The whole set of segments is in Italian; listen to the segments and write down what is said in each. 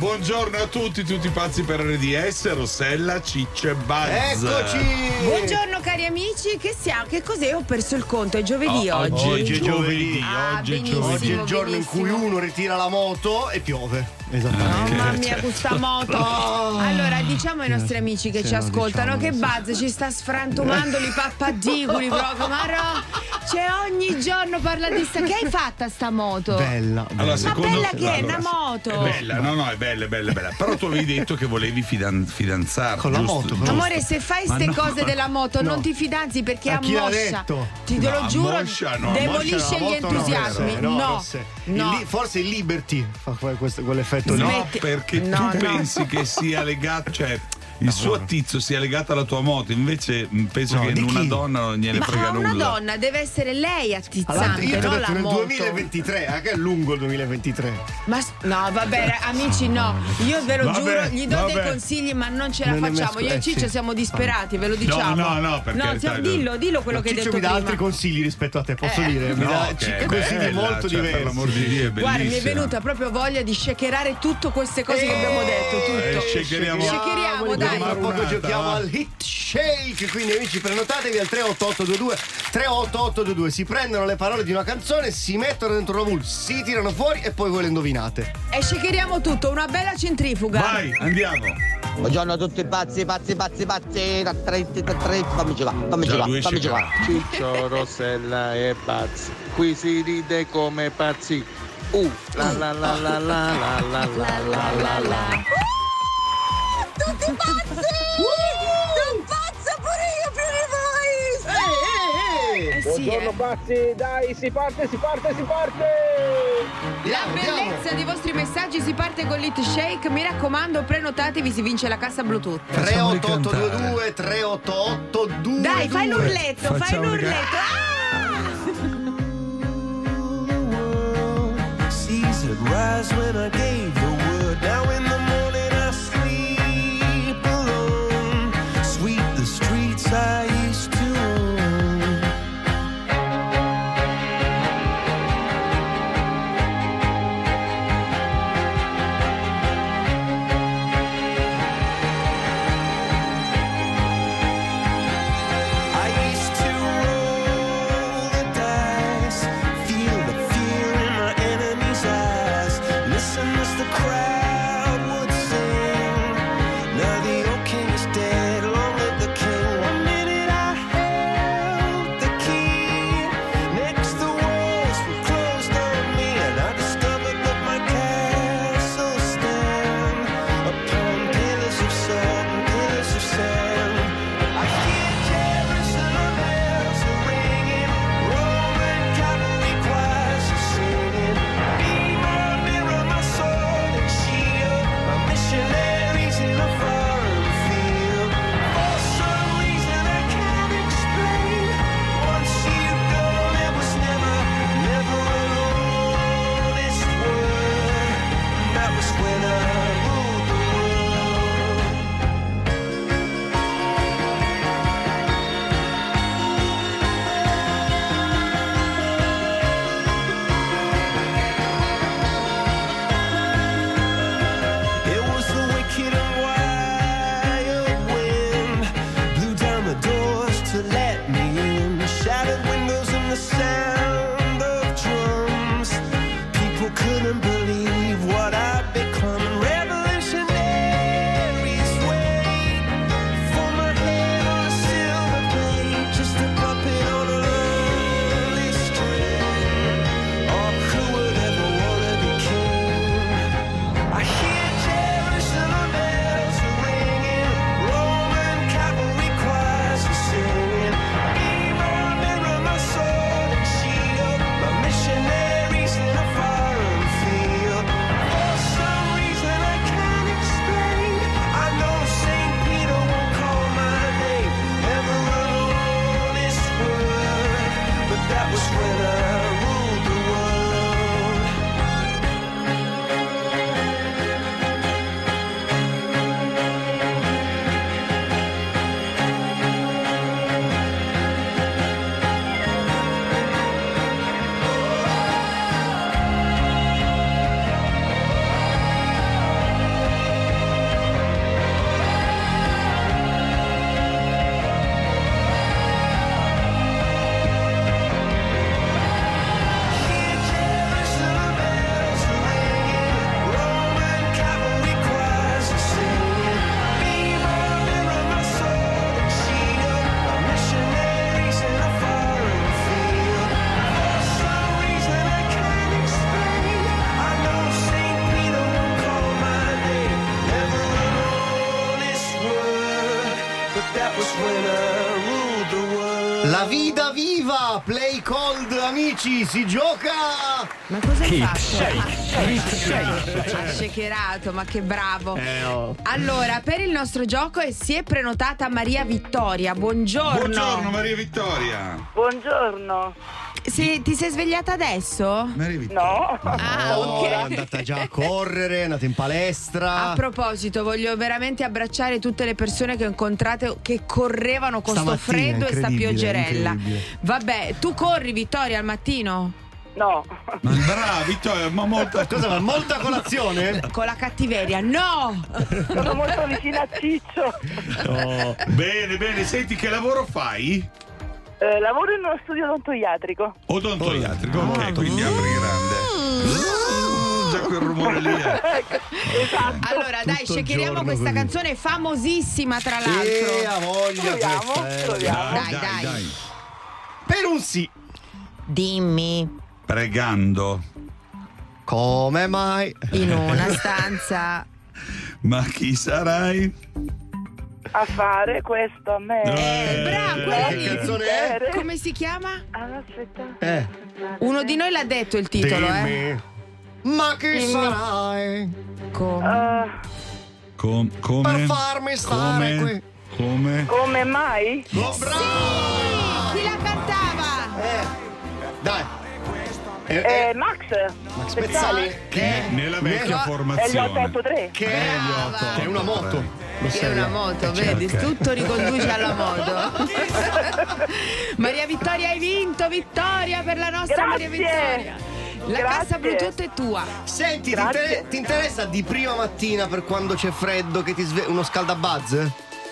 Bob. Buongiorno a tutti, tutti pazzi per RDS, Rossella, Ciccio e Buzz. Eccoci! Buongiorno cari amici, che siamo? Che cos'è? Ho perso il conto, è giovedì Oh, oggi. oggi è giovedì, Ah, oggi è benissimo. giovedì. Oggi è il giorno in cui benissimo. uno ritira la moto e piove. Esattamente. Mamma mia, questa moto. Allora, diciamo ai nostri amici che Sì, ci no, ascoltano che diciamolo, Buzz ci sta sfrantumando i pappadiguli proprio. Ma no, c'è ogni giorno parla di sta. Che hai fatta sta moto? Bella, bella. Allora, Ma secondo bella che è, allora, una moto. È bella, no, no, è bella, bella, è bella. Però tu avevi detto che volevi fidan- fidanzarti. Con la giusto? moto, Giusto. Amore, se fai Ma ste no. cose della moto, No. non ti fidanzi perché ammoscia. detto? Ti te lo No, giuro, ammoscia no, demolisce Moscia, gli entusiasmi. No, no. Il li- forse il Liberty fa quell'effetto lì. No, perché No, tu no. pensi che sia legato, cioè il suo attizzo sia legato alla tua moto, invece mh, penso No, che una chi? donna non gliene Ma frega a una nulla. donna deve essere lei Allora, attizzante, io ti ho non detto la nel moto. 2023, anche è lungo il 2023. Ma no, vabbè, amici, no. Io ve lo Vabbè, giuro, gli do dei vabbè. consigli, ma non ce la Non facciamo. Io e eh, Ciccio siamo disperati, ve lo diciamo. no, no, per carità, cioè, no. dillo, dillo quello Ma che hai Ciccio detto mi dà prima. altri consigli rispetto a te, posso Eh. dire? Mi No, dà è consigli bella, molto cioè, Per l'amor diversi. di Dio, è Guarda, mi è venuta proprio voglia di shakerare tutte queste cose che abbiamo detto. Eh, Tutto. shakeriamo. Shakeriamo, Dai. Tra poco giochiamo va. al hit shake, quindi amici prenotatevi al 38822 38822. Si prendono le parole di una canzone, si mettono dentro una pool, si tirano fuori e poi voi le indovinate. E shakeriamo tutto, una bella centrifuga. Vai, andiamo. Buongiorno a tutti pazzi, pazzi, pazzi, pazzi. Da tre, da tre, fammi giocare, fammi Già, giocare, lui fammi sceglie. giocare. Ciccio, Rossella e Pazzi. Qui si ride come pazzi. Uh, la la la la la la la la la la la. Eh eh. pazzi, dai, si parte, si parte, si parte! La bellezza dei vostri messaggi si parte con l'Hit Shake. Mi raccomando, prenotatevi, si vince la cassa Bluetooth. 38822 38822 Dai, fai l'urletto, fai l'urletto. Ah! Amici, si gioca! Ma cosa hai fatto? shake. Ha shakerato, ma che bravo. Eh, oh. Allora, per il nostro gioco si è prenotata Maria Vittoria. Buongiorno. Buongiorno Maria Vittoria. Buongiorno. Sì, ti sei svegliata adesso? Vittoria. No. Ah, Oh, è ok. andata già a correre, è andata in palestra. A proposito, voglio veramente abbracciare tutte le persone che ho incontrato che correvano con sto Stamattina, freddo e sta incredibile, pioggerella. incredibile. Vabbè, tu corri Vittoria al mattino? No. Ma brava Vittoria, ma molto. Cosa va? Molta colazione? Con la cattiveria? No! Sono molto vicina a Ciccio. No. Bene, bene, senti che lavoro fai? Eh, lavoro in uno studio odontoiatrico. Odontoiatrico, Ah, ok, quindi apri grande. Mm, Già quel rumore lì. eh. Esatto. Allora, dai, Tutto il shakeriamo giorno questa così. canzone famosissima, tra l'altro. ha voglia Proviamo, questa, eh. proviamo. Dai, dai. Per un sì. Dimmi, Pregando. Come mai? in una stanza. Ma chi sarai? A fare questo a me. Eh, bravo, quella Che lì. canzone è? Come si chiama? Aspetta. Eh. Uno di noi l'ha detto il titolo, eh. Ma chi sarai? Come? Ah, Com- come? Per farmi stare come? qui. Come? come mai? Oh, bravo! Chi la cantava? Eh. Dai. Eh, Eh, eh, Max. Max Speziali. Pezzali. Che? Nella vecchia Ne- È gli formazione. 883. Che è? Brava. Che è una moto. Lo Che è una moto, Eh, vedi? certo. Tutto riconduce alla moto. Maria Vittoria, hai vinto! Vittoria per la nostra Maria Grazie. Vittoria! La Grazie. cassa Bluetooth è tua. Senti, ti, inter- ti interessa di prima mattina per quando c'è freddo che ti sve- uno scaldabuzz?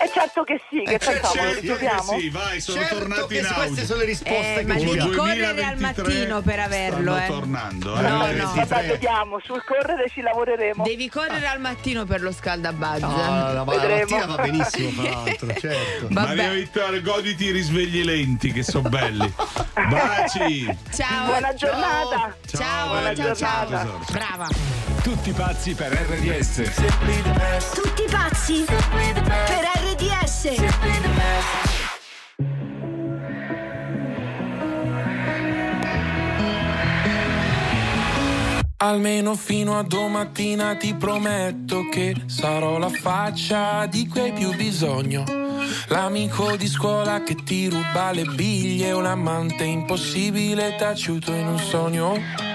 E certo che sì, che Eh, certo, facciamo? sì, Lo giochiamo? sì, vai, sono certo tornati in queste auge. sono le risposte Eh, che ma ci devi correre al mattino per averlo, stanno eh. tornando, eh. No, no. 23. Vabbè, giochiamo. Sul correre ci lavoreremo. Devi correre al mattino per lo scaldabuzz. Ah, la, la Vedremo. mattina va benissimo, fra l'altro, certo. Vabbè. Maria Vittoria, goditi i risvegli lenti che sono belli. Baci. Ciao. Buona giornata. Ciao, ciao, ciao. tesoro. Brava. Tutti pazzi per RDS. Tutti pazzi per RDS. Almeno fino a domattina ti prometto che sarò la faccia di cui hai più bisogno. L'amico di scuola che ti ruba le biglie, un amante impossibile taciuto in un sogno.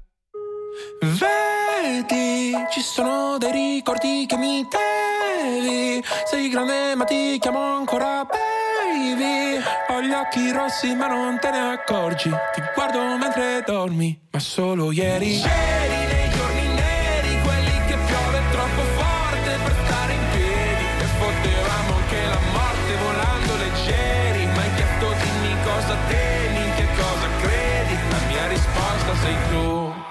Vedi, ci sono dei ricordi che mi devi. Sei grande ma ti chiamo ancora baby. Ho gli occhi rossi ma non te ne accorgi. Ti guardo mentre dormi, ma solo ieri. C'eri nei giorni neri, quelli che piove troppo forte per stare in piedi. E potevamo anche la morte volando leggeri. Ma hai chiesto dimmi cosa temi, in che cosa credi. La mia risposta sei tu.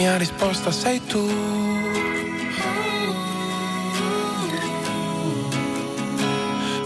mia risposta sei tu.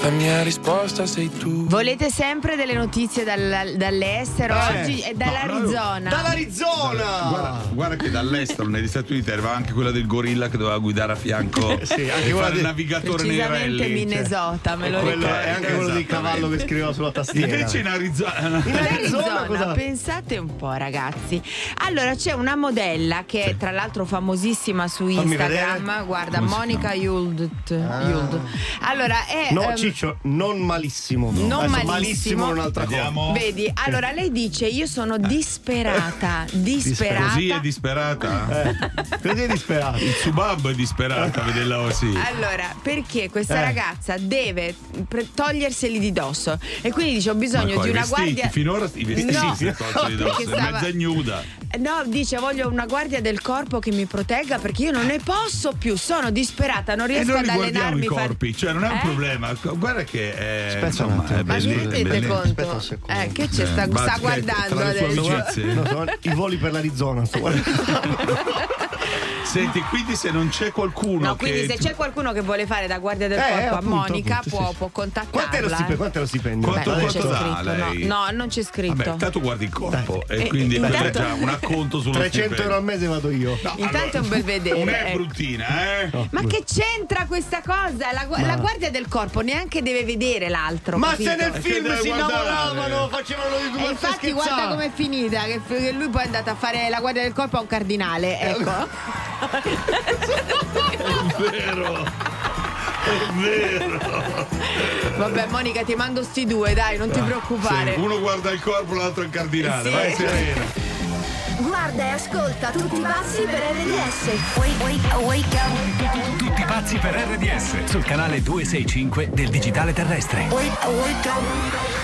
La mia risposta sei tu. Volete sempre delle notizie dal- dall'estero? Eh. Oggi è dall'Arizona. Dall'Arizona! Guarda, guarda che dall'estero, negli Stati Uniti, arrivava anche quella del gorilla che doveva guidare a fianco Sì, anche quella di- navigatore nei Precisamente rally. Minnesota, me lo ricordo. è anche quello del cavallo che scriveva sulla tastiera. Invece in Arizona. In Arizona cosa? pensate un po' ragazzi. Allora c'è una modella che è tra l'altro famosissima su Instagram, guarda, Monica Yuld. Yuld. Allora è No, ehm, Ciccio, non malissimo. Non Adesso malissimo. malissimo è un'altra cosa. Vedi, allora lei dice io sono disperata, disperata. Così è disperata. Eh, così è disperato. Il subab è disperata, vederla così. Allora, perché questa Eh. ragazza deve pre- toglierseli di dosso e quindi dice ho bisogno di una vestiti, guardia finora i vestiti No, si tolgono di dosso, stava- mezza ignuda. No, dice voglio una guardia del corpo che mi protegga perché io non ne posso più, sono disperata, non riesco ad allenarmi. i far- corpi, cioè non è un Eh? problema. Guarda che è, Aspetta un attimo. è Ma vi belli- rendete conto? Eh, che c'è sta, Eh, sta guardando adesso? No, sono i voli per l'Arizona. Sto guardando. Senti, quindi se non c'è qualcuno No, quindi che se c'è qualcuno che vuole fare da guardia del Eh, corpo appunto, a Monica appunto, può, sì. può contattarla. Quanto è lo stipendio? eh. Quanto è lo stipendio? Quanto- Beh, quanto dà scritto, no. lei? no, non c'è scritto. Vabbè, tanto guardi il corpo e Eh, quindi è intanto- già un acconto sullo 300 euro al stipendio. mese vado io. No, Intanto è un bel vedere, Non è ecco. bruttina, eh? Ma che c'entra questa cosa? La, gu- la guardia del corpo neanche deve vedere l'altro. Ma capito? se nel film si innamoravano, facevano di E due infatti guarda com'è finita, che, che lui poi è andato a fare la guardia del corpo a un cardinale, ecco. È vero. È vero. Vabbè Monica ti mando sti due, dai, non ti preoccupare. Sì, uno guarda il corpo, l'altro il cardinale. Sì. Vai serena. Guarda e ascolta tutti i passi per RDS. Wake, wake, wake up. Tutti pazzi per RDS sul canale 265 del digitale terrestre. Wake, wake up.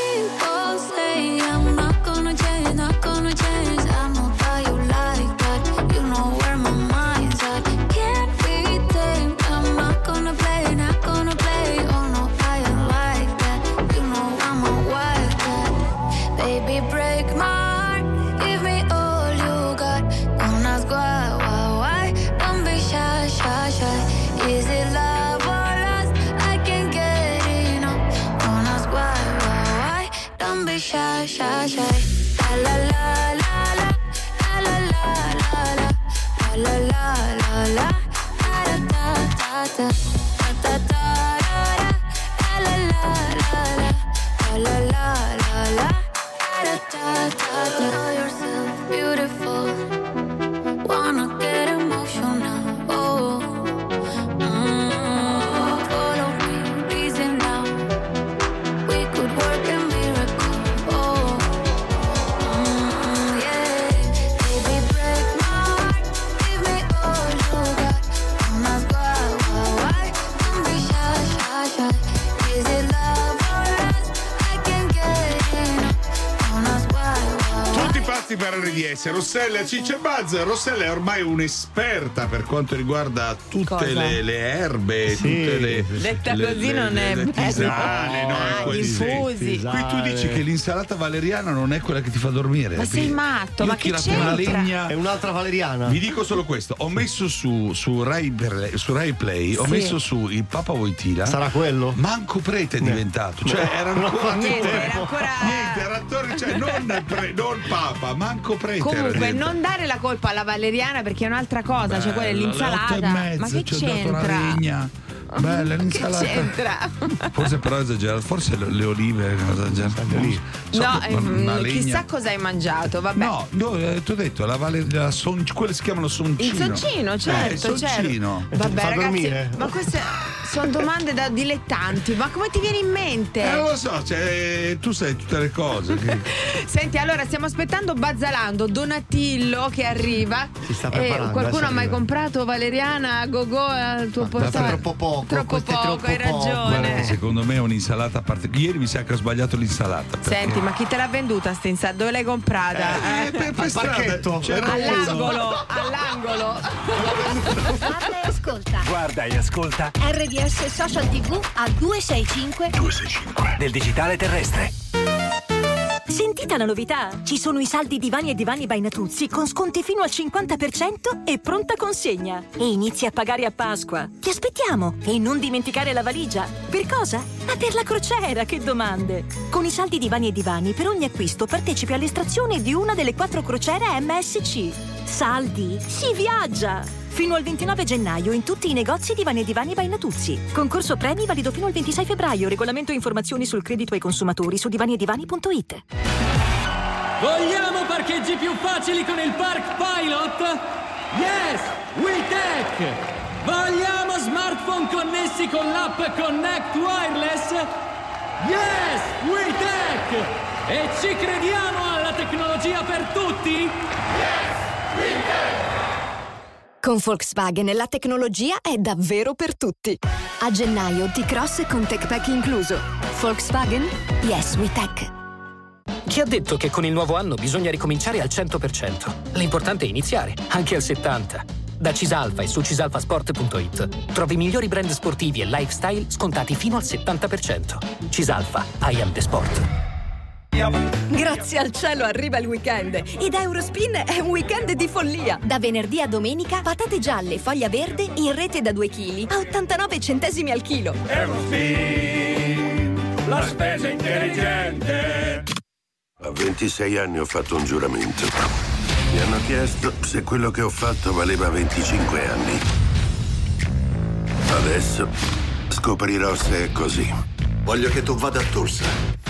shy, shy, shy. La la la la. La la la la la. La la la la la Rossella Ciccia Buzz. Rossella è ormai un'esperta per quanto riguarda tutte le, le erbe, Sì. tutte le. Detta le- così le- non le- è bello. tisane, no, Ah, sì. infusi. Qui tu dici che l'insalata valeriana non è quella che ti fa dormire. Ma sei matto, Io ma ho che tirato una legna. È un'altra valeriana. Vi dico solo questo: ho messo su, su, Rai, Play- su Rai Play, ho Sì. messo su il Papa Voitila. Sarà quello? Manco prete è diventato, cioè era ancora Niente, era ancora- Niente, era attore, cioè non, pre- non Papa, manco prete. era Comunque, non dare la colpa alla valeriana perché è un'altra cosa, cioè quella è l'insalata. mezza, ma che c'entra? Bella Che l'insalata. c'entra? Forse però esagerato, forse le, le olive. cosa esagerato. So no, che- ehm, una legna- chissà cosa hai mangiato, vabbè. No, no, eh, ti ho detto, la vale, la son- quelle si chiamano soncino. Il soncino, certo, Eh, il soncino. certo. Vabbè, Fa ragazzi, dormire? ma queste sono domande da dilettanti. Ma come ti viene in mente? Eh, non lo so, cioè, tu sai tutte le cose. Senti, allora stiamo aspettando Bazzalando, Donatillo che arriva. Si sta Eh, preparando, qualcuno adesso ha mai arriva. comprato Valeriana a Gogò al tuo portale? troppo poco, Troppo poco, troppo hai poco. ragione. Guarda secondo me è un'insalata particolare. Ieri mi sa che ho sbagliato l'insalata. perché- Senti, ma chi te l'ha venduta sta insalata? Dove l'hai comprata? Eh, Eh? per, per Al parchetto. c'era All'angolo, all'angolo. Guarda e ascolta. Guarda e ascolta RDS Social TV a 265 del digitale terrestre. Sentite la novità! Ci sono i saldi divani e divani by Natuzzi con sconti fino al 50% e pronta consegna. E inizi a pagare a Pasqua. Ti aspettiamo! E non dimenticare la valigia. Per cosa? Ma per la crociera, che domande! Con i saldi divani e divani, per ogni acquisto partecipi all'estrazione di una delle quattro crociere MSC. Saldi! Si viaggia! Fino al 29 gennaio in tutti i negozi Divani e Divani by Natuzzi. Concorso premi valido fino al 26 febbraio. Regolamento e informazioni sul credito ai consumatori su divaniedivani.it. Vogliamo parcheggi più facili con il Park Pilot? Yes! WeTech! Vogliamo smartphone connessi con l'app Connect Wireless? Yes! WeTech! E ci crediamo alla tecnologia per tutti? Con Volkswagen la tecnologia è davvero per tutti. A gennaio T-Cross con Tech Pack incluso. Volkswagen? Yes, we tech. Chi ha detto che con il nuovo anno bisogna ricominciare al 100%? L'importante è iniziare, anche al 70%. Da Cisalfa e su cisalfasport.it trovi i migliori brand sportivi e lifestyle scontati fino al 70%. Cisalfa, I am the sport. Grazie al cielo arriva il weekend e da Eurospin è un weekend di follia. Da venerdì a domenica patate gialle foglia verde in rete da 2 kg a 89 centesimi al chilo. La spesa intelligente. A 26 anni ho fatto un giuramento. Mi hanno chiesto se quello che ho fatto valeva 25 anni. Adesso scoprirò se è così. Voglio che tu vada a Tulsa.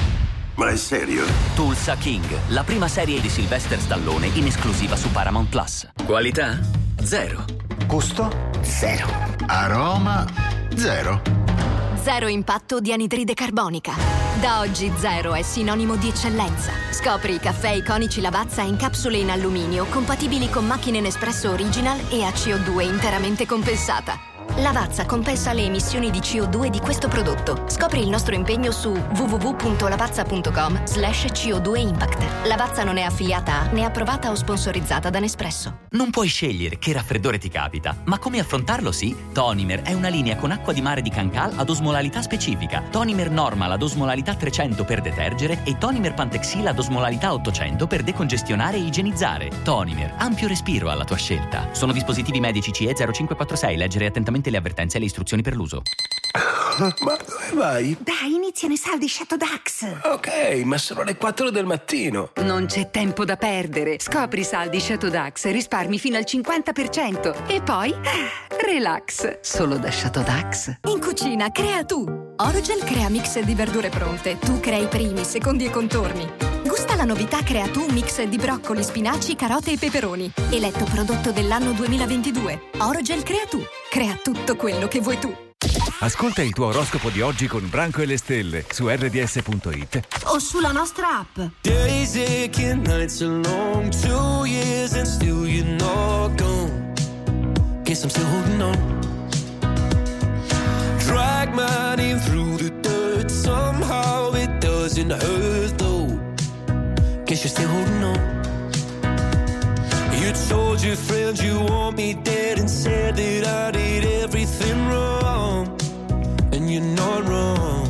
Ma è serio? Tulsa King, la prima serie di Sylvester Stallone in esclusiva su Paramount Plus. Qualità? Zero. Gusto? Zero. Aroma? Zero. Zero impatto di anidride carbonica. Da oggi zero è sinonimo di eccellenza. Scopri i caffè iconici Lavazza in capsule in alluminio compatibili con macchine Nespresso Original e a CO2 interamente compensata. Lavazza compensa le emissioni di CO2 di questo prodotto. Scopri il nostro impegno su www.lavazza.com slash CO2 Impact. Lavazza non è affiliata a né approvata o sponsorizzata da Nespresso. Non puoi scegliere che raffreddore ti capita, ma come affrontarlo sì? Tonimer è una linea con acqua di mare di Cancal ad osmolarità specifica. Tonimer Normal ad osmolarità 300 per detergere e Tonimer Pantexil ad osmolarità 800 per decongestionare e igienizzare. Tonimer, ampio respiro alla tua scelta. Sono dispositivi medici CE 0546, leggere attentamente le avvertenze e le istruzioni per l'uso. Ma dove vai? Dai, iniziano i saldi Shadow Dax. Ok, ma sono le 4 del mattino. Non c'è tempo da perdere. Scopri i saldi Shadow Dax e risparmi fino al 50%. E poi, relax. Solo da Shadow Dax. In cucina, crea tu! Orogel crea mix di verdure pronte. Tu crei primi, secondi e contorni. Gusta la novità Crea tu mix di broccoli, spinaci, carote e peperoni. Eletto prodotto dell'anno 2022. Orogel Crea tu. Crea tutto quello che vuoi tu. Ascolta il tuo oroscopo di oggi con Branco e le stelle su rds.it. O sulla nostra app. Days aching, nights are long, two years and still you're not gone. Guess I'm still holding on. Drag my name through the dirt, somehow it doesn't hurt Guess you're still holding on. You told your friends you want me dead and said that I did everything wrong. And you're not wrong.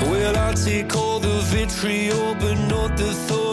Well, I'll take all the vitriol, but not the thought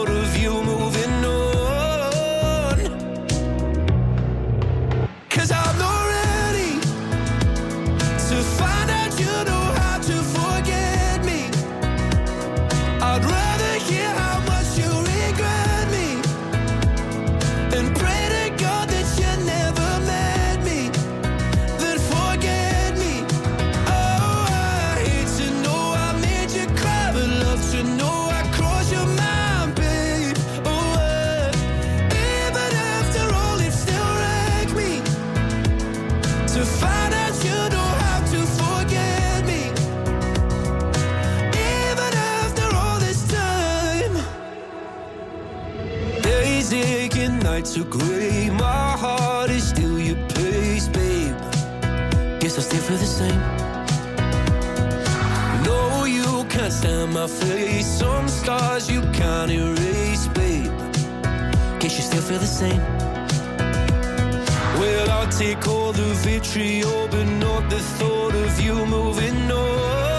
Feel the same. No, you can't stand my face. Some scars you can't erase, babe. Guess you still feel the same. Well, I'll take all the vitriol, but not the thought of you moving on.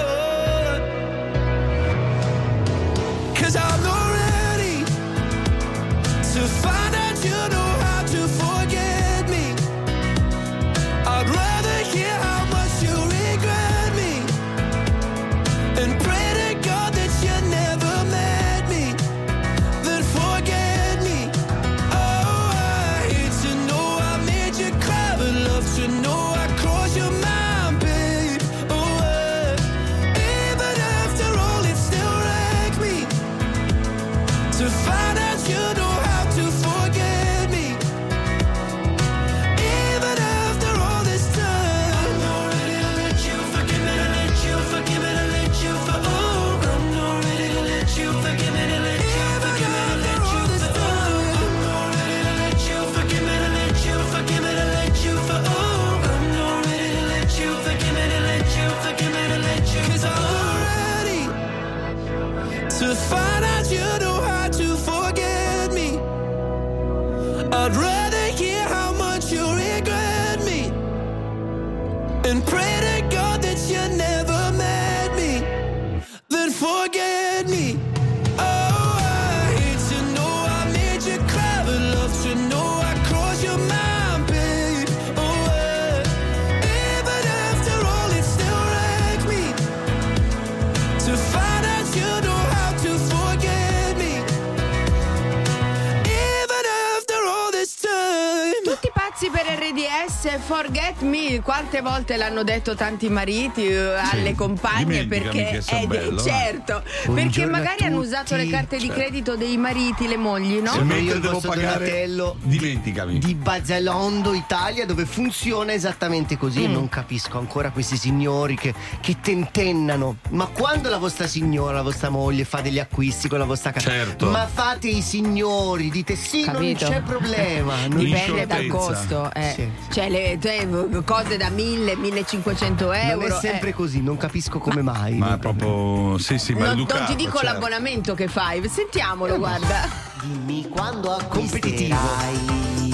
Quante volte l'hanno detto tanti mariti eh, alle compagne perché che so eh, bello, certo, perché magari hanno usato le carte di Certo. credito dei mariti, le mogli, no? Se il devo vostro pagare, Donatello dimenticami. di Bazzelondo Italia dove funziona esattamente così Mm. non capisco ancora questi signori che, che tentennano ma quando la vostra signora la vostra moglie fa degli acquisti con la vostra casa Certo. ma fate i signori dite sì Capito? non c'è problema non Dipende dal costo, eh. Sì. cioè le te- cose da 1000, 1500 euro. non è sempre eh. così non capisco come mai Ma è proprio. Sì, sì, ma Non, educato, non ti dico certo. l'abbonamento che fai, sentiamolo, guarda. dimmi quando Competitivo. acquisterai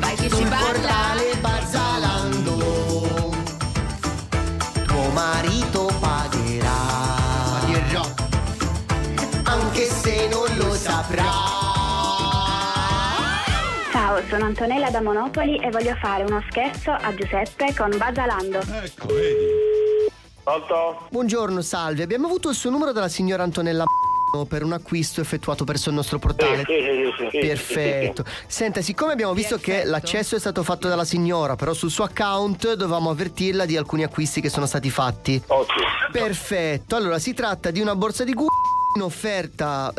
Vai che si parla. portale Bazzalando tuo marito Ciao, sono Antonella da Monopoli e voglio fare uno scherzo a Giuseppe con Basalando. Ecco, vedi. Pronto? Buongiorno, salve. Abbiamo avuto il suo numero dalla signora Antonella per un acquisto effettuato presso il nostro portale. Sì, sì, sì, Perfetto. Senta, siccome abbiamo visto che l'accesso è stato fatto dalla signora, però sul suo account dovevamo avvertirla di alcuni acquisti che sono stati fatti. Perfetto. Allora, si tratta di una borsa di Gucci in offerta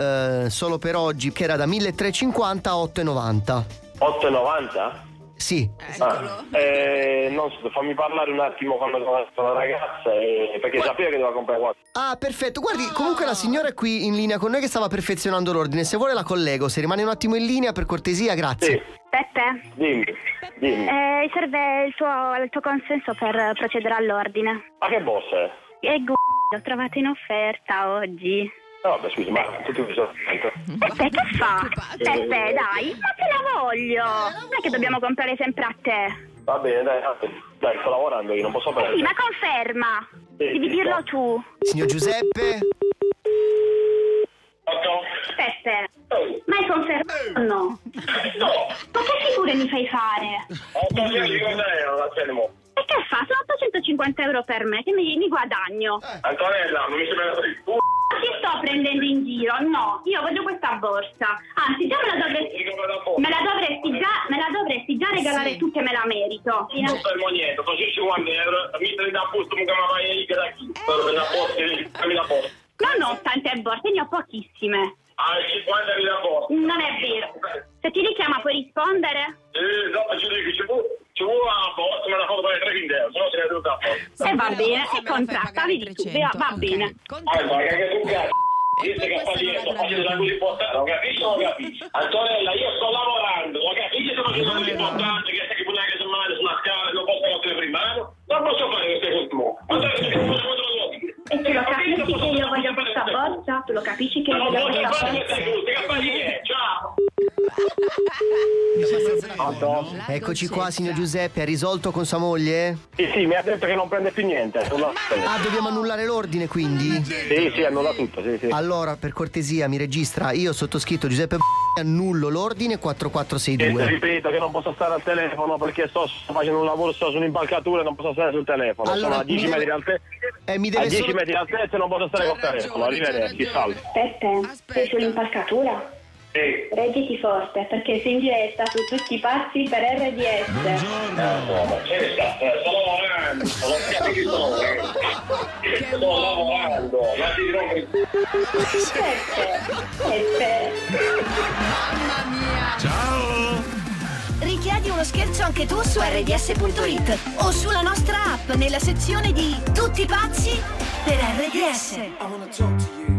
eh, solo per oggi che era da 1350 a 8,90. 8,90? Sì. Ah, eh, non so, fammi parlare un attimo quando sono la ragazza eh, perché sapeva che doveva comprare qualcosa. Ah, perfetto. Guardi, comunque la signora è qui in linea con noi che stava perfezionando l'ordine. Se vuole la collego, se rimane un attimo in linea per cortesia, grazie. Peppe, Dimmi, dimmi. eh, serve il tuo, il tuo consenso per procedere all'ordine. Ma che bossa è? E gu- l'ho trovato in offerta oggi. No, vabbè, scusa, ma tutto questo. Peppe, che fa? Peppe, dai, ma te la voglio. Non è che dobbiamo comprare sempre a te. Va bene, dai, dai, sto lavorando io, non posso Sì, perdere. ma conferma. Sì, Devi sì, dirlo sto. tu. Signor Giuseppe? Peppe, ma hai confermato o no? Ma che figure mi fai fare? 850 euro la fermo. E che fa? Sono 850 euro per me, che mi, mi guadagno. Antonella, non mi sembra il c***o. Non ti sto prendendo in giro, no, io voglio questa borsa. Anzi, già me la dovresti. Me la dovresti già, me la dovresti già regalare tu che me la merito. Non fermo niente, sono 50 euro, mi stai da posto, mi vai a dire da chi. Per la dammi la posta. Non ho tante borse, ne ho pochissime. Ah, 50 la posta. Non è vero. Se ti richiama puoi rispondere? Eh, dopo ci dico, ci vuole, vuole la posta, me la fatto per 30 euro, se no se ne è tutta a posto. E va bene, è contratta, vedi tu, va bene. Allora, che che tu cazzo? Dice che fa dietro, faccio la cosa importante, non capisci o non capisci? Antonella, io sto lavorando, lo capisci se faccio una cosa importante, che sai che puoi anche male sulla scala, non posso mettere prima, no? Non posso fare queste cose mo. Antonella, che cosa devo dire? E tu lo capisci che io voglio questa borsa? Tu lo capisci che io voglio questa borsa? è? Ciao! Eccoci qua, signor Giuseppe. Ha risolto con sua moglie? Sì, sì, mi ha detto che non prende più niente. Ah, dobbiamo annullare l'ordine quindi? Sì, sì, annulla tutto, sì, sì. Allora, per cortesia, mi registra. Io sottoscritto Giuseppe annullo l'ordine E 4462. ripeto che non posso stare al telefono perché sto, sto facendo un lavoro, sto sull'impalcatura e non posso stare sul telefono. Allora, Sono a 10 mi metri di altezza. Eh, mi a deve 10 solo- metri di altezza non posso stare col telefono. Arrivederci, salve. Peppe, sei sull'impalcatura? Sì. Reggiti forte, perché sei in diretta su tutti i pazzi per RDS. No, ma c'è sta, eh, sto lavorando, non chi sono. eh. Sto lavorando, ma ti dirò che... Peppe. Ciao! Richiedi uno scherzo anche tu su rds.it o sulla nostra app nella sezione di Tutti pazzi per RDS.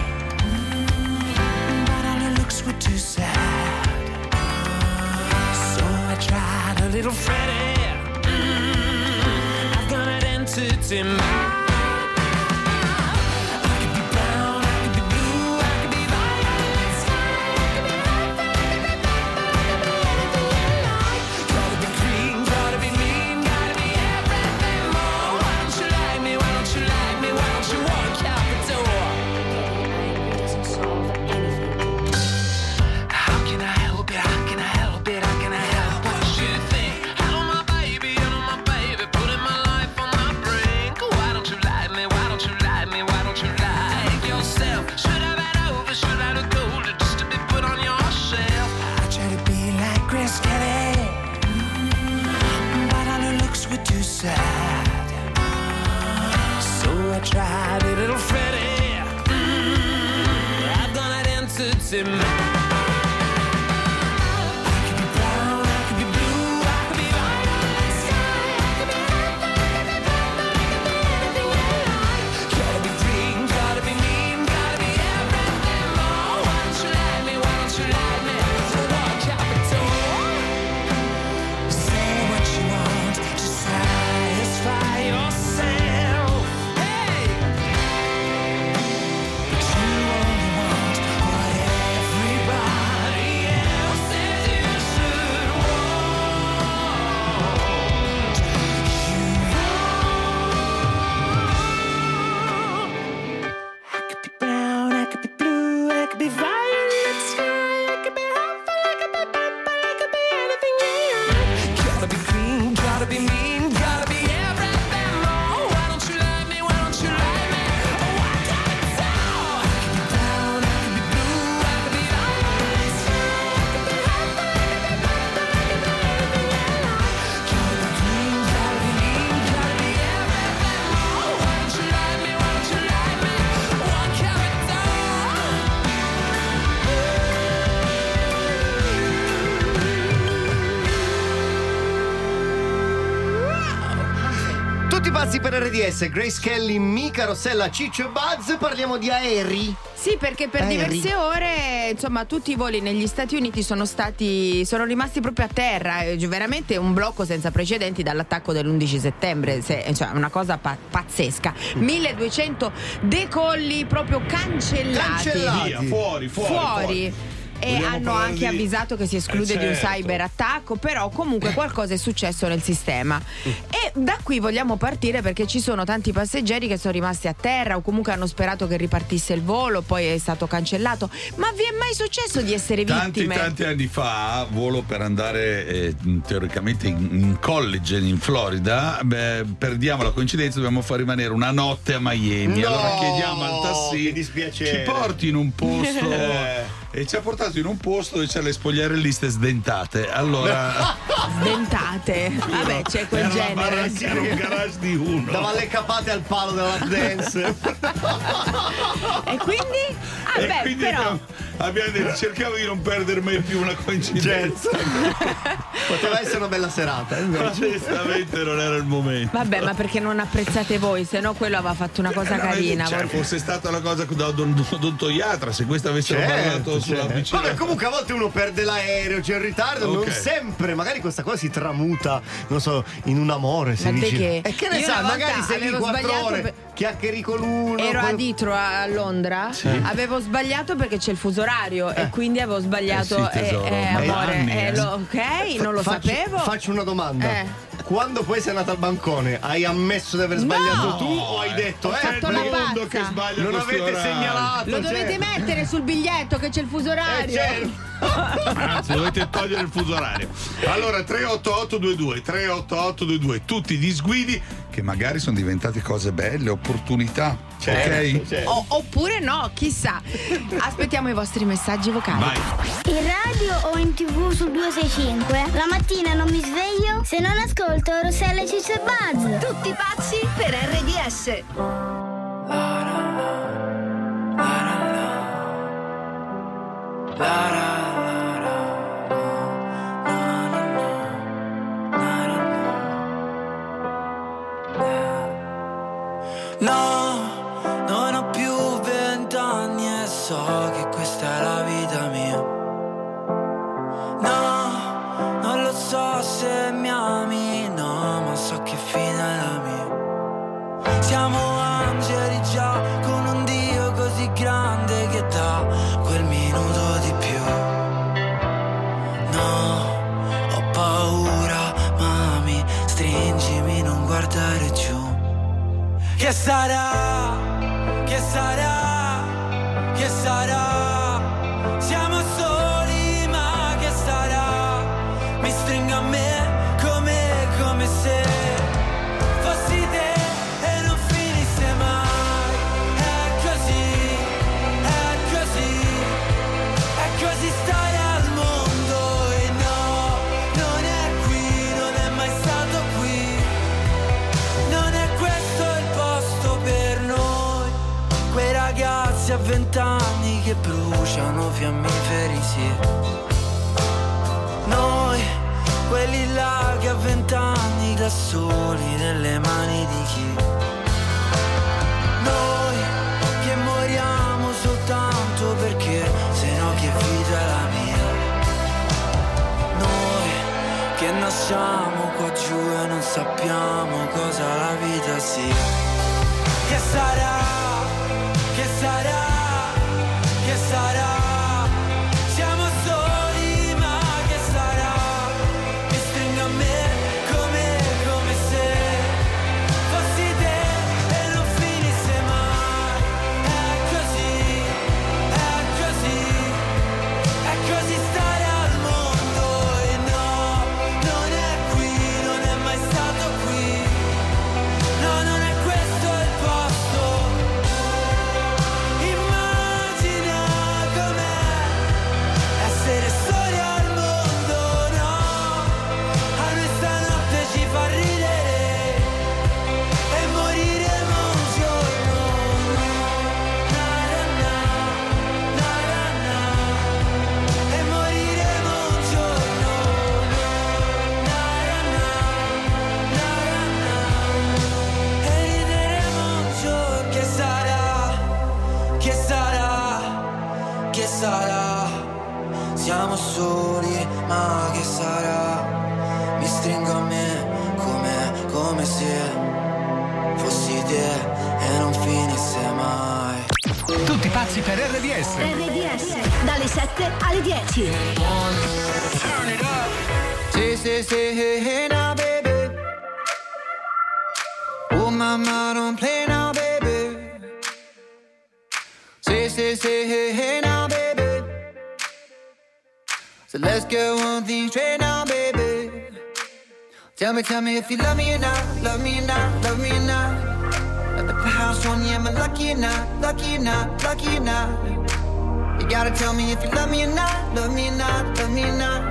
little Freddie. Mm, I've got an entity mind. in per RDS, Grace Kelly, Mica Rossella, Ciccio e Buzz, parliamo di aerei. Sì, perché per Aerei. diverse ore, insomma, tutti i voli negli Stati Uniti sono stati sono rimasti proprio a terra, eh, veramente un blocco senza precedenti dall'attacco dell'11 settembre, se- cioè una cosa pa- pazzesca. 1200 decolli proprio cancellati. Cancellati. Via, fuori, fuori, fuori. E Vogliamo hanno anche di- avvisato che si esclude Eh, di un certo. cyberattacco, però comunque qualcosa è successo nel sistema. E da qui vogliamo partire perché ci sono tanti passeggeri che sono rimasti a terra o comunque hanno sperato che ripartisse il volo, poi è stato cancellato. Ma vi è mai successo di essere Tanti vittime? tanti anni fa, volo per andare eh, teoricamente in, in college in Florida, beh, perdiamo la coincidenza, dobbiamo far rimanere una notte a Miami. No, allora chiediamo al tassì che dispiacere. ci porti in un posto Eh. E ci ha portato in un posto dove c'è le spogliarelliste sdentate. Allora Sdentate. Vabbè, c'è quel Era genere. era un garage di uno. Dava le capate al palo della dance. E quindi? Ah, E beh, quindi però. abbiamo, abbiamo detto, cerchiamo di non perdere mai più una coincidenza. Poteva essere una bella serata. eh, Ma invece. onestamente non era il momento. Vabbè, ma perché non apprezzate voi? Se no, quello aveva fatto una cosa Eh, carina. cioè, Vorrei- fosse stata una cosa da odon- odontoiatra, se questa avessero Certo, parlato sulla certo. vicina. Vabbè, comunque a volte uno perde l'aereo, c'è il ritardo, non Ok. sempre. Magari questa cosa si tramuta, non so, in un amore. Si dice. che? E che ne Io volta magari sei lì quattro ore, per- chiacchieri con uno. Ero poi- a Ditro a a Londra, Sì. avevo sbagliato perché c'è il fuso orario e quindi avevo sbagliato. Eh sì, eh, da amore, anni, eh, eh. lo- ok, non lo Faccio- sapevo. Faccio una domanda. Eh. Quando poi sei andata al bancone, hai ammesso di aver sbagliato No! tu o hai detto, Ho eh, secondo pazza. che sbaglia Non avete orario. segnalato. Lo dovete certo. mettere sul biglietto che c'è il fuso orario. certo. Anzi, dovete togliere il fuso orario. Allora, 38822, 38822, tutti gli sguidi che magari sono diventati cose belle, opportunità. ok? O- oppure no, chissà. Aspettiamo i vostri messaggi vocali. Vai. In radio o in tv su 265 La mattina non mi sveglio se non ascolto Rossella Ciccio e Buzz Tutti pazzi per RDS. No, so che questa è la vita mia. No, non lo so se mi ami, no, ma so che fine è la mia. Siamo angeli già con un Dio così grande che dà quel minuto di più. No, ho paura, mami, stringimi, non guardare giù. Che sarà? Che sarà? Che sarà? Siamo che bruciano fiammiferi, sì. Noi, quelli là che a vent'anni da soli nelle mani di chi? Noi che moriamo soltanto perché se no che vita è la mia? Noi che nasciamo qua giù e non sappiamo cosa la vita sia. Che sarà? Che sarà? Me, tell me if you love me or not, love me or not, love me or not. At the house on you, am I lucky or not, lucky or not, lucky or not? You gotta tell me if you love me or not, love me or not, love me or not.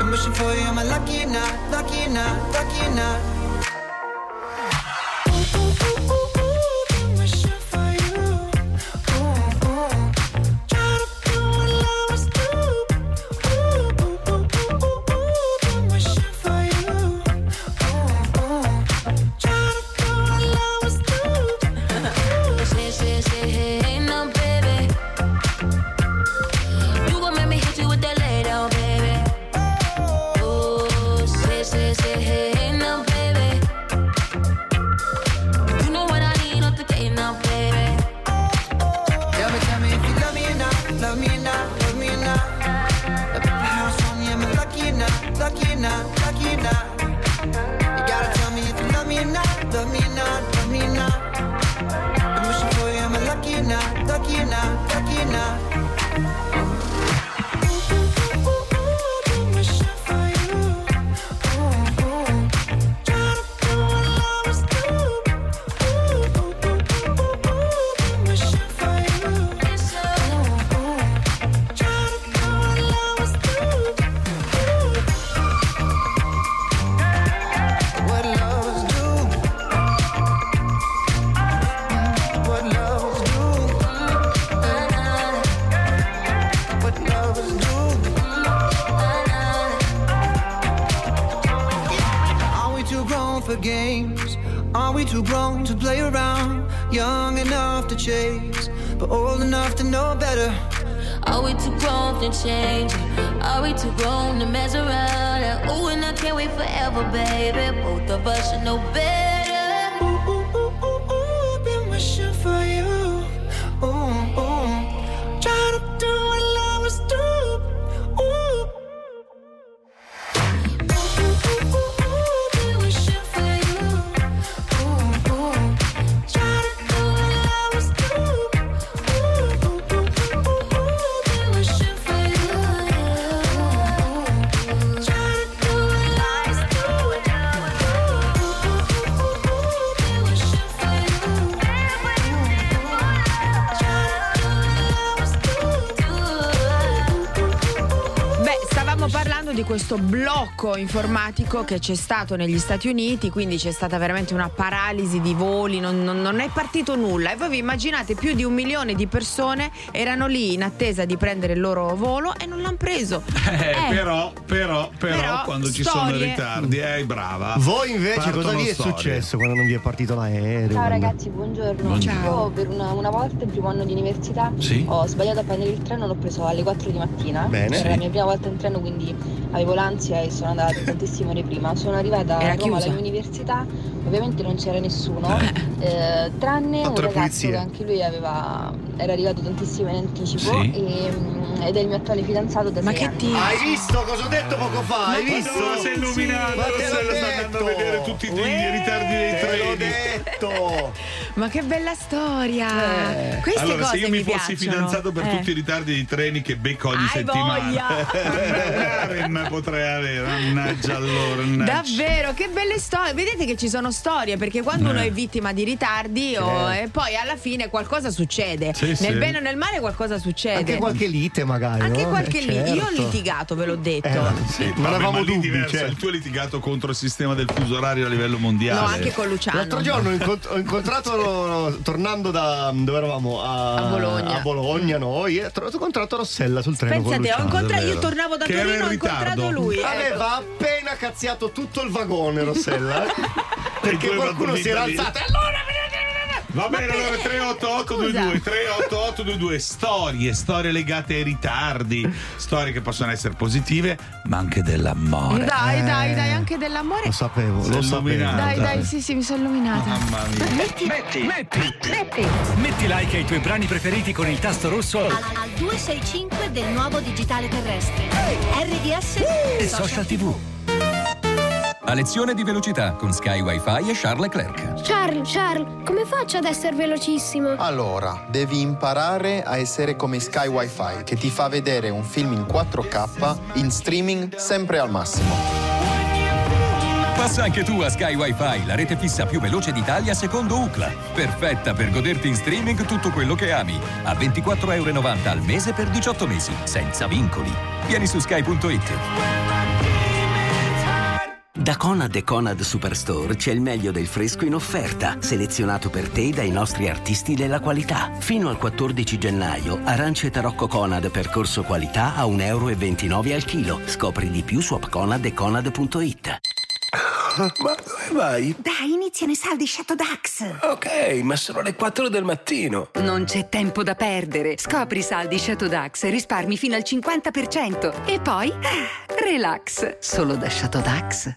I'm wishing for you, am I lucky or not, lucky or not, lucky or not? Parlando di questo blocco informatico che c'è stato negli Stati Uniti, quindi c'è stata veramente una paralisi di voli, non, non- non è partito nulla. E voi vi immaginate più di un milione di persone erano lì in attesa di prendere il loro volo e non l'hanno preso. Eh, Eh, Però, però, però, Però, quando ci sono storie- ritardi, eh, brava. Voi invece Partono cosa vi è storie. successo quando non vi è partito l'aereo? Ciao Quando- ragazzi, buongiorno. Buongiorno. Io per una, una volta, il primo anno di università, Sì. ho sbagliato a prendere il treno, l'ho preso alle 4 di mattina. Bene. Era Sì. la mia prima volta in treno, quindi avevo l'ansia e sono andata tantissime ore prima. Sono arrivata Era a Roma chiusa. all'università, ovviamente non c'era nessuno, eh, tranne un Fatto le ragazzo pulizie. che anche lui aveva, era arrivato tantissimo in anticipo Sì. e, mm, ed è il mio attuale fidanzato da Ma che anni. ti- Hai visto cosa ho detto poco fa? Hai Ma visto? dove sei illuminato? Ma te lo sta andando a vedere tutti i i ritardi dei treni. detto. Ma che bella storia! Eh. Queste allora, cose se io mi fossi piacciono. fidanzato per Eh. tutti i ritardi dei treni che becco ogni Hai settimana! Harem potrei avere. Mannaggia allora. Davvero, che belle storie. Vedete che ci sono storie perché quando Eh. uno è vittima di ritardi o- Certo. e poi alla fine qualcosa succede. Sì, nel sì. bene o nel male qualcosa succede. Anche qualche lite magari. Anche no? qualche Eh, lite. Io ho certo. litigato, ve l'ho detto. Eh, sì, ma dubbi. diverso, certo. il tuo è litigato contro il sistema del fuso orario a livello mondiale. No, anche con Luciano. L'altro giorno ho, incont- ho incontrato, tornando da dove eravamo? A, A Bologna. a Bologna, noi, e ho incontrato Rossella sul treno. con Pensate, ho incontrato, io tornavo da Che Torino, in ho incontrato ritardo. lui. ecco. Aveva appena cazziato tutto il vagone, Rossella. perché qualcuno si era alzato. E allora Va bene, allora 38822 38822 storie, storie legate ai ritardi, storie che possono essere positive, ma anche dell'amore. Dai, dai, dai, anche dell'amore. Lo sapevo, lo sapevo. Dai, dai, sì, sì, mi sono illuminata. Mamma mia. Metti, metti, metti, metti like ai tuoi brani preferiti con il tasto rosso Al, al 265 del nuovo digitale terrestre. RDS e social tv. A lezione di velocità con Sky Wi-Fi e Charles Leclerc. Charles, Charles, come faccio ad essere velocissimo? Allora, devi imparare a essere come Sky Wi-Fi, che ti fa vedere un film in 4K in streaming sempre al massimo. Passa anche tu a Sky Wi-Fi, la rete fissa più veloce d'Italia secondo UCLA. Perfetta per goderti in streaming tutto quello che ami. A 24,90 euro al mese per 18 mesi, senza vincoli. Vieni su sky.it. Da Conad e Conad Superstore c'è il meglio del fresco in offerta, selezionato per te dai nostri artisti della qualità. Fino al 14 gennaio, arance tarocco Conad percorso qualità a 1,29 euro al chilo. Scopri di più su appconad e conad.it. Ma dove vai? Dai, iniziano i saldi Shadow Dax. Ok, ma sono le 4 del mattino. Non c'è tempo da perdere. Scopri i saldi Shadow Dax e risparmi fino al 50%. E poi, ah, relax, solo da Shadow Dax.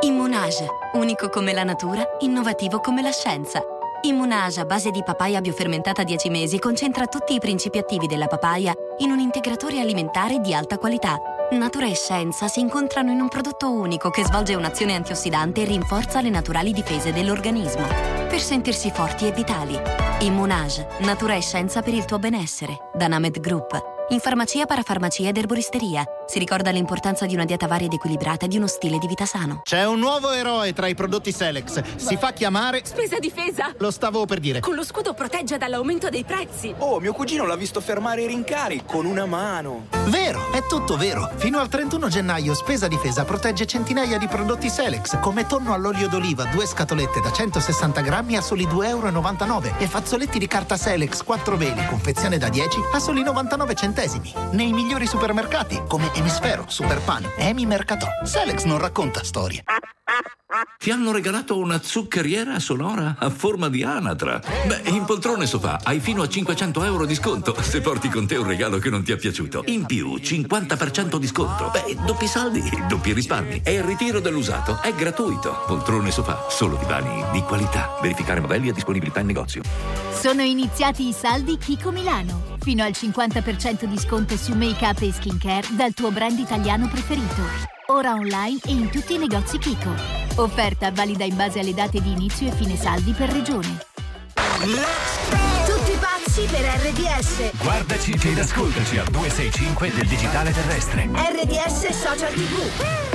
Immunage, unico come la natura, innovativo come la scienza. Immunage a base di papaya biofermentata 10 mesi concentra tutti i principi attivi della papaya in un integratore alimentare di alta qualità. Natura e scienza si incontrano in un prodotto unico che svolge un'azione antiossidante e rinforza le naturali difese dell'organismo. Per sentirsi forti e vitali. Immunage, natura e scienza per il tuo benessere. Da Named Group. In farmacia, parafarmacia ed erboristeria. Si ricorda l'importanza di una dieta varia ed equilibrata e di uno stile di vita sano. C'è un nuovo eroe tra i prodotti Selex. Si fa chiamare. Spesa difesa! Lo stavo per dire. Con lo scudo protegge dall'aumento dei prezzi. Oh, mio cugino l'ha visto fermare i rincari con una mano. Vero, è tutto vero. Fino al 31 gennaio Spesa Difesa protegge centinaia di prodotti Selex, come tonno all'olio d'oliva, due scatolette da 160 grammi a soli 2,99 euro e fazzoletti di carta Selex 4 veli, confezione da 10 a soli 99 centesimi. Nei migliori supermercati, come Emisfero, Superpan, Emi Mercatò. Selex non racconta storie. Ti hanno regalato una zuccheriera sonora a forma di anatra. Beh, in poltrone sofà hai fino a 500 euro di sconto se porti con te un regalo che non ti è piaciuto. In più, 50% di sconto. Beh, doppi saldi, doppi risparmi. E il ritiro dell'usato è gratuito. Poltrone sofà, solo divani di qualità. Verificare modelli e disponibilità in negozio. Sono iniziati i saldi Kiko Milano. Fino al 50% di sconto su make-up e skincare dal tuo brand italiano preferito. Ora online e in tutti i negozi Kiko. Offerta valida in base alle date di inizio e fine saldi per regione. Tutti pazzi per RDS. Guardaci ed ascoltaci al 265 del digitale terrestre. RDS Social TV.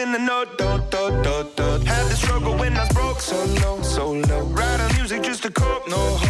in the note, do, do, do, do. Had the struggle when I was broke, so low, so low. Writing music just to cope, no hope,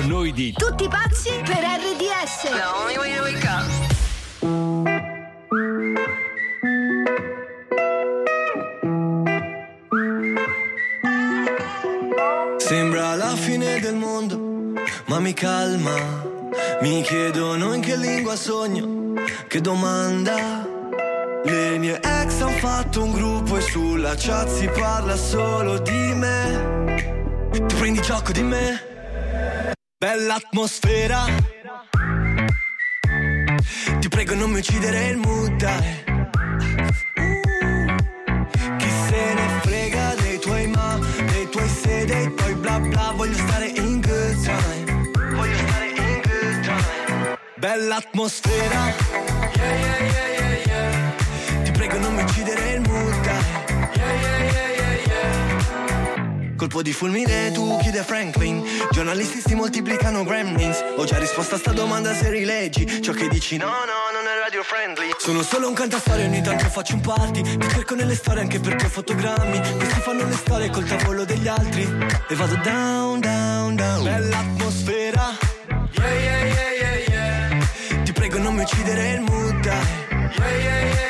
con noi di Tutti pazzi per RDS. The only way to wake up. Sembra la fine del mondo, ma mi calma. Mi chiedono in che lingua sogno, che domanda. Le mie ex hanno fatto un gruppo e sulla chat si parla solo di me. Ti prendi gioco di me? Bella atmosfera. Ti prego non mi uccidere il mood, dai. Chi se ne frega dei tuoi ma, dei tuoi se, dei tuoi bla bla. Voglio stare in good time. Voglio stare in good time. Bella atmosfera Yeah, yeah, yeah, Ti prego non mi uccidere il mood, Colpo di fulmine tu chiudi a Franklin. Giornalisti si moltiplicano gremlins. Ho già risposto a sta domanda se rileggi Ciò che dici. No, no, non è radio friendly. Sono solo un cantastorie, ogni tanto faccio un party. Ti cerco nelle storie anche perché ho fotogrammi. Questi fanno le storie col tavolo degli altri. E vado down, down, down. Bella atmosfera. Yeah, yeah, yeah, yeah, yeah. Ti prego non mi uccidere il mood, yeah, yeah, yeah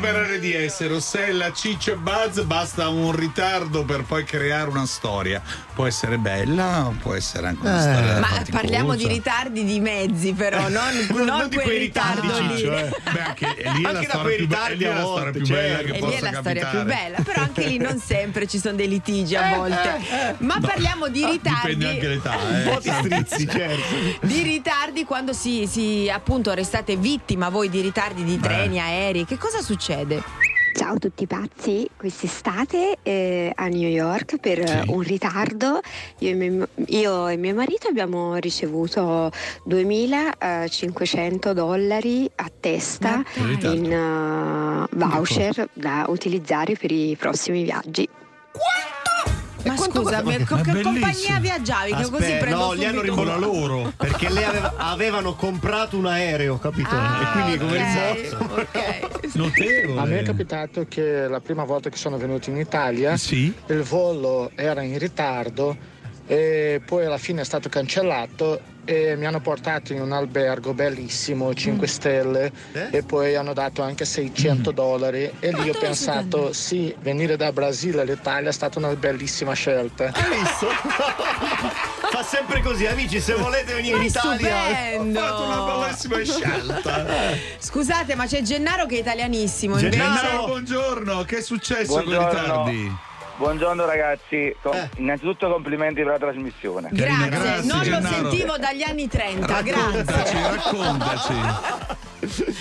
Pazzi per RDS, Rossella, Ciccio e Buzz, basta un ritardo per poi creare una storia. Può essere bella, può essere anche una Eh. storia Ma faticosa. parliamo di ritardi di mezzi, però, non, non, Non di quel quei ritardi, ritardo lì. Ciccio, eh. Beh, anche lì è la storia quei più, be- ritardi lì è la storia più bella che E lì è la storia più bella, però anche lì non sempre ci sono dei litigi a volte. Ma No. parliamo di ritardi. Dipende anche l'età, eh. Un po' di strizzi, certo. Di ritardi quando si, si appunto restate vittima voi di ritardi di treni, aerei, che cosa succede? Ciao a tutti pazzi, quest'estate eh, a New York per eh, un ritardo. Io e, mio, io e mio marito abbiamo ricevuto 2.500 dollari a testa in eh, voucher da utilizzare per i prossimi viaggi. Ma scusa, ma con che compagnia viaggiavi? Che così Aspetta, prendo no, li hanno subito rimborsato loro perché lei aveva- avevano comprato un aereo, capito? Ah, e quindi come ok, rimborso. Notevole. A me è capitato che la prima volta che sono venuto in Italia il volo era in ritardo e poi alla fine è stato cancellato e mi hanno portato in un albergo bellissimo, 5 stelle, e poi hanno dato anche 600 dollari. E lì ho pensato, sì, venire da Brasile all'Italia è stata una bellissima scelta. Hai visto? Fa sempre così, amici, se volete venire in Ma è Italia. stupendo. Ho fatto una bellissima scelta. Scusate, ma c'è Gennaro che è italianissimo. Gennaro, invece- buongiorno, che è successo con i Buongiorno. ritardi? Buongiorno ragazzi, Com- Eh. innanzitutto complimenti per la trasmissione. Grazie, grazie, non lo Gennaro. sentivo dagli anni 30, Raccontaci, grazie. raccontaci.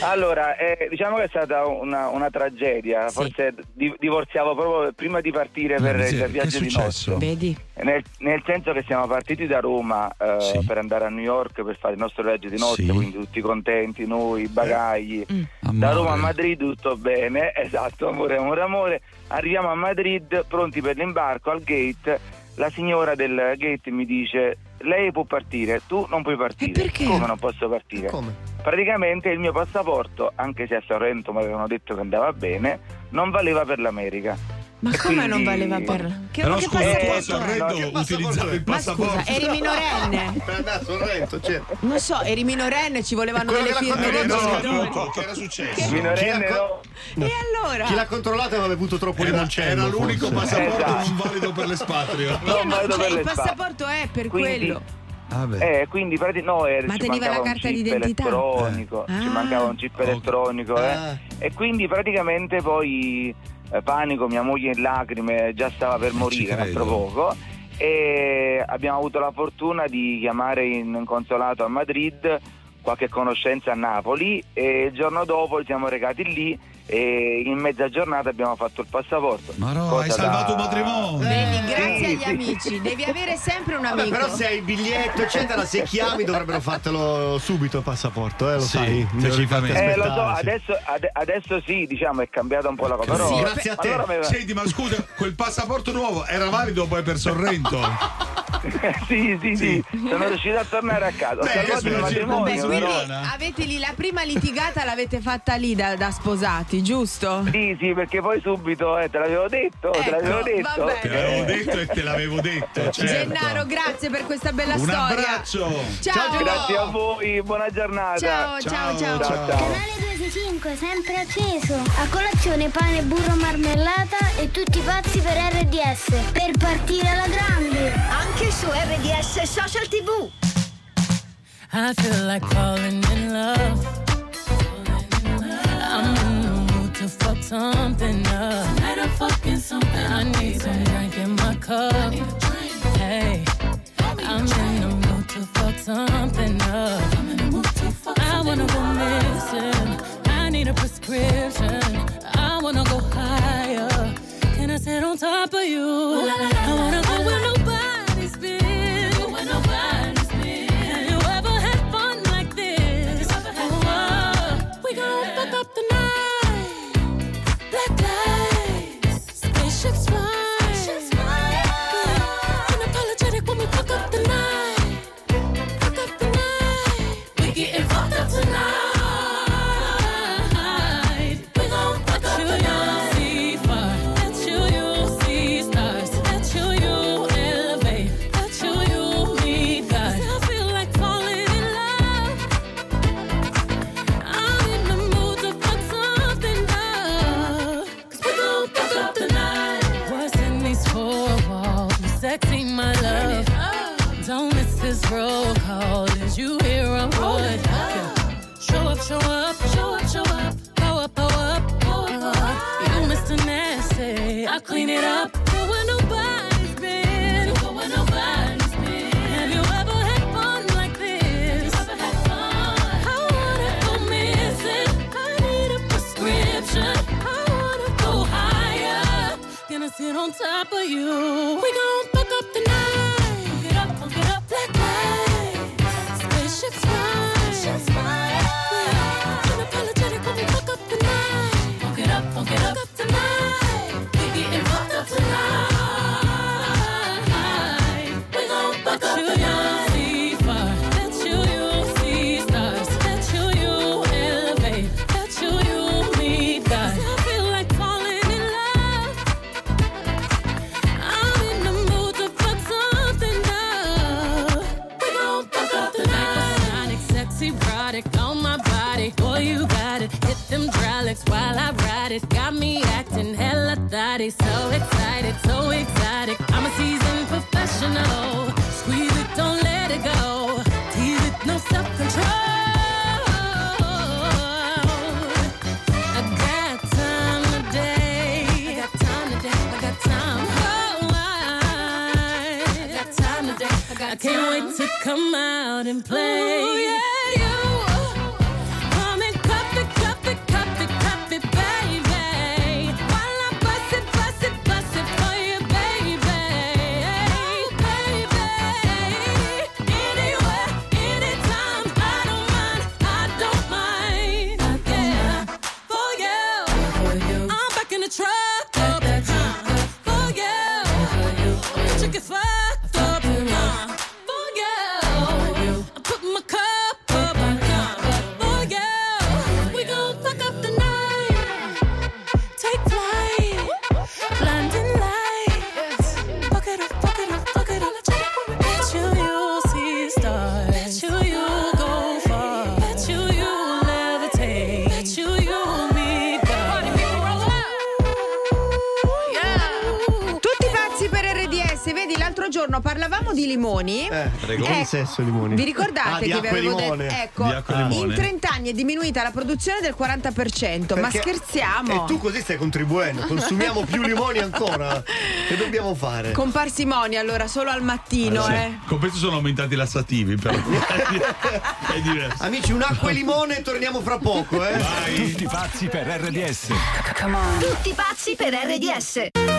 Allora, eh, diciamo che è stata una, una tragedia, forse di- divorziavo proprio prima di partire per il viaggio di nozze. Vedi? Nel, nel senso che siamo partiti da Roma eh, per andare a New York per fare il nostro viaggio di nozze, Sì. quindi tutti contenti, noi, i bagagli. Mm. Da. Roma a Madrid tutto bene, esatto, amore, amore, amore. Arriviamo a Madrid, pronti per l'imbarco al gate. La signora del gate mi dice: Lei può partire, tu non puoi partire. perché? Come non posso partire? Come? Praticamente il mio passaporto, anche se a Sorrento mi avevano detto che andava bene, non valeva per l'America. Ma come non valeva per. Che, Però che scusa, passaporto tu a? Sorrento utilizzavi il Ma passaporto. scusa, eri minorenne? Per andare a Sorrento, certo. Non so, eri minorenne, ci volevano delle che l'ha firme Eh, dei no, no, che era successo? Minorenne Chi ha- no. E allora? Chi l'ha controllato aveva bevuto troppo Era, limoncello. era l'unico forse. passaporto Esatto. non valido per l'espatrio. Eh, Non no, valido cioè, il passaporto è per Quindi- quello. Vabbè. Eh, quindi no, eh, Ma ci teniva la carta d'identità? elettronico, Eh. ci Ah. mancava un chip elettronico, eh. Ah. E quindi praticamente poi eh, panico, mia moglie in lacrime, già stava per morire un altro credo. poco. E abbiamo avuto la fortuna di chiamare in consolato a Madrid qualche conoscenza a Napoli e il giorno dopo siamo recati lì e in mezza giornata abbiamo fatto il passaporto. Ma no, hai salvato un da- matrimonio. Vedi, grazie Sì, agli sì. amici, devi avere sempre un Vabbè, amico. però se hai il biglietto, eccetera, se chiami dovrebbero fartelo subito il passaporto, eh, lo Sì, sai. Eh, lo so, sì. adesso, ade- adesso sì, diciamo, è cambiata un po' la cosa. Però, Sì, grazie a te. allora mi- Senti, ma scusa, quel passaporto nuovo era valido poi per Sorrento? sì, sì, sì, sono riuscito a tornare a casa. Beh, Vabbè, quindi avete lì la prima litigata l'avete fatta lì da, da sposati, giusto? Sì, sì, perché poi subito eh, te l'avevo detto, te Ecco, l'avevo detto. vabbè. Te l'avevo detto e te l'avevo detto. Certo. Gennaro, grazie per questa bella Un storia. abbraccio. Ciao. Grazie a voi, buona giornata. Ciao, ciao, ciao. ciao. Canale 265 sempre acceso. A colazione pane, burro, marmellata e tutti pazzi per RDS. Per partire alla grande. Anche su RDS Social TV. I feel like falling in love. I'm in the mood to fuck something up. Tonight I'm fucking something I need some drink in my cup. Hey, and play. Sesso limoni. Vi ricordate Ah, di che vi avevo detto? Ecco, e in limone. 30 anni è diminuita la produzione del 40%, ma Perché- scherziamo. E tu così stai contribuendo, consumiamo più limoni ancora. Che dobbiamo fare? Con parsimonia allora, solo al mattino, Sì. eh. Compenso sono aumentati i lassativi, però. è diverso. Amici, un acqua e limone e torniamo fra poco, eh. Tutti pazzi per RDS. Tutti pazzi per RDS.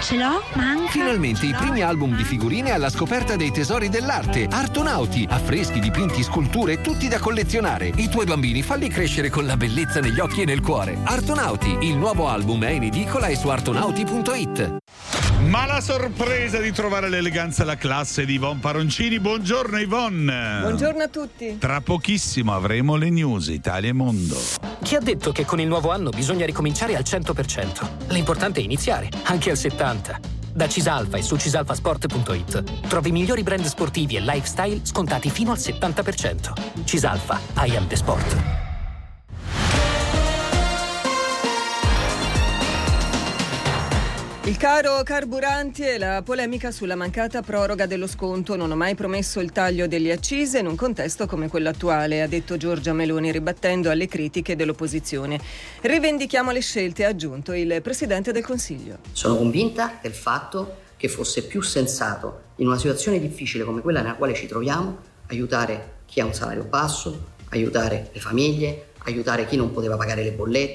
Ce l'ho? Manca. Finalmente i primi album di figurine alla scoperta dei tesori dell'arte. Artonauti, affreschi, dipinti, sculture, tutti da collezionare. I tuoi bambini falli crescere con la bellezza negli occhi e nel cuore. Artonauti, il nuovo album è in edicola e su artonauti.it. Ma la sorpresa di trovare l'eleganza e la classe di Ivon Paroncini. Buongiorno Ivon. Buongiorno a tutti. Tra pochissimo avremo le news Italia e Mondo. Chi ha detto che con il nuovo anno bisogna ricominciare al 100%? L'importante è iniziare, anche al 70%. Da Cisalfa e su cisalfasport.it trovi i migliori brand sportivi e lifestyle scontati fino al 70%. Cisalfa, I am the sport. Il caro carburanti e la polemica sulla mancata proroga dello sconto. Non ho mai promesso il taglio delle accise in un contesto come quello attuale, ha detto Giorgia Meloni ribattendo alle critiche dell'opposizione. Rivendichiamo le scelte, ha aggiunto il Presidente del Consiglio. Sono convinta del fatto che fosse più sensato, in una situazione difficile come quella nella quale ci troviamo, aiutare chi ha un salario basso, aiutare le famiglie, aiutare chi non poteva pagare le bollette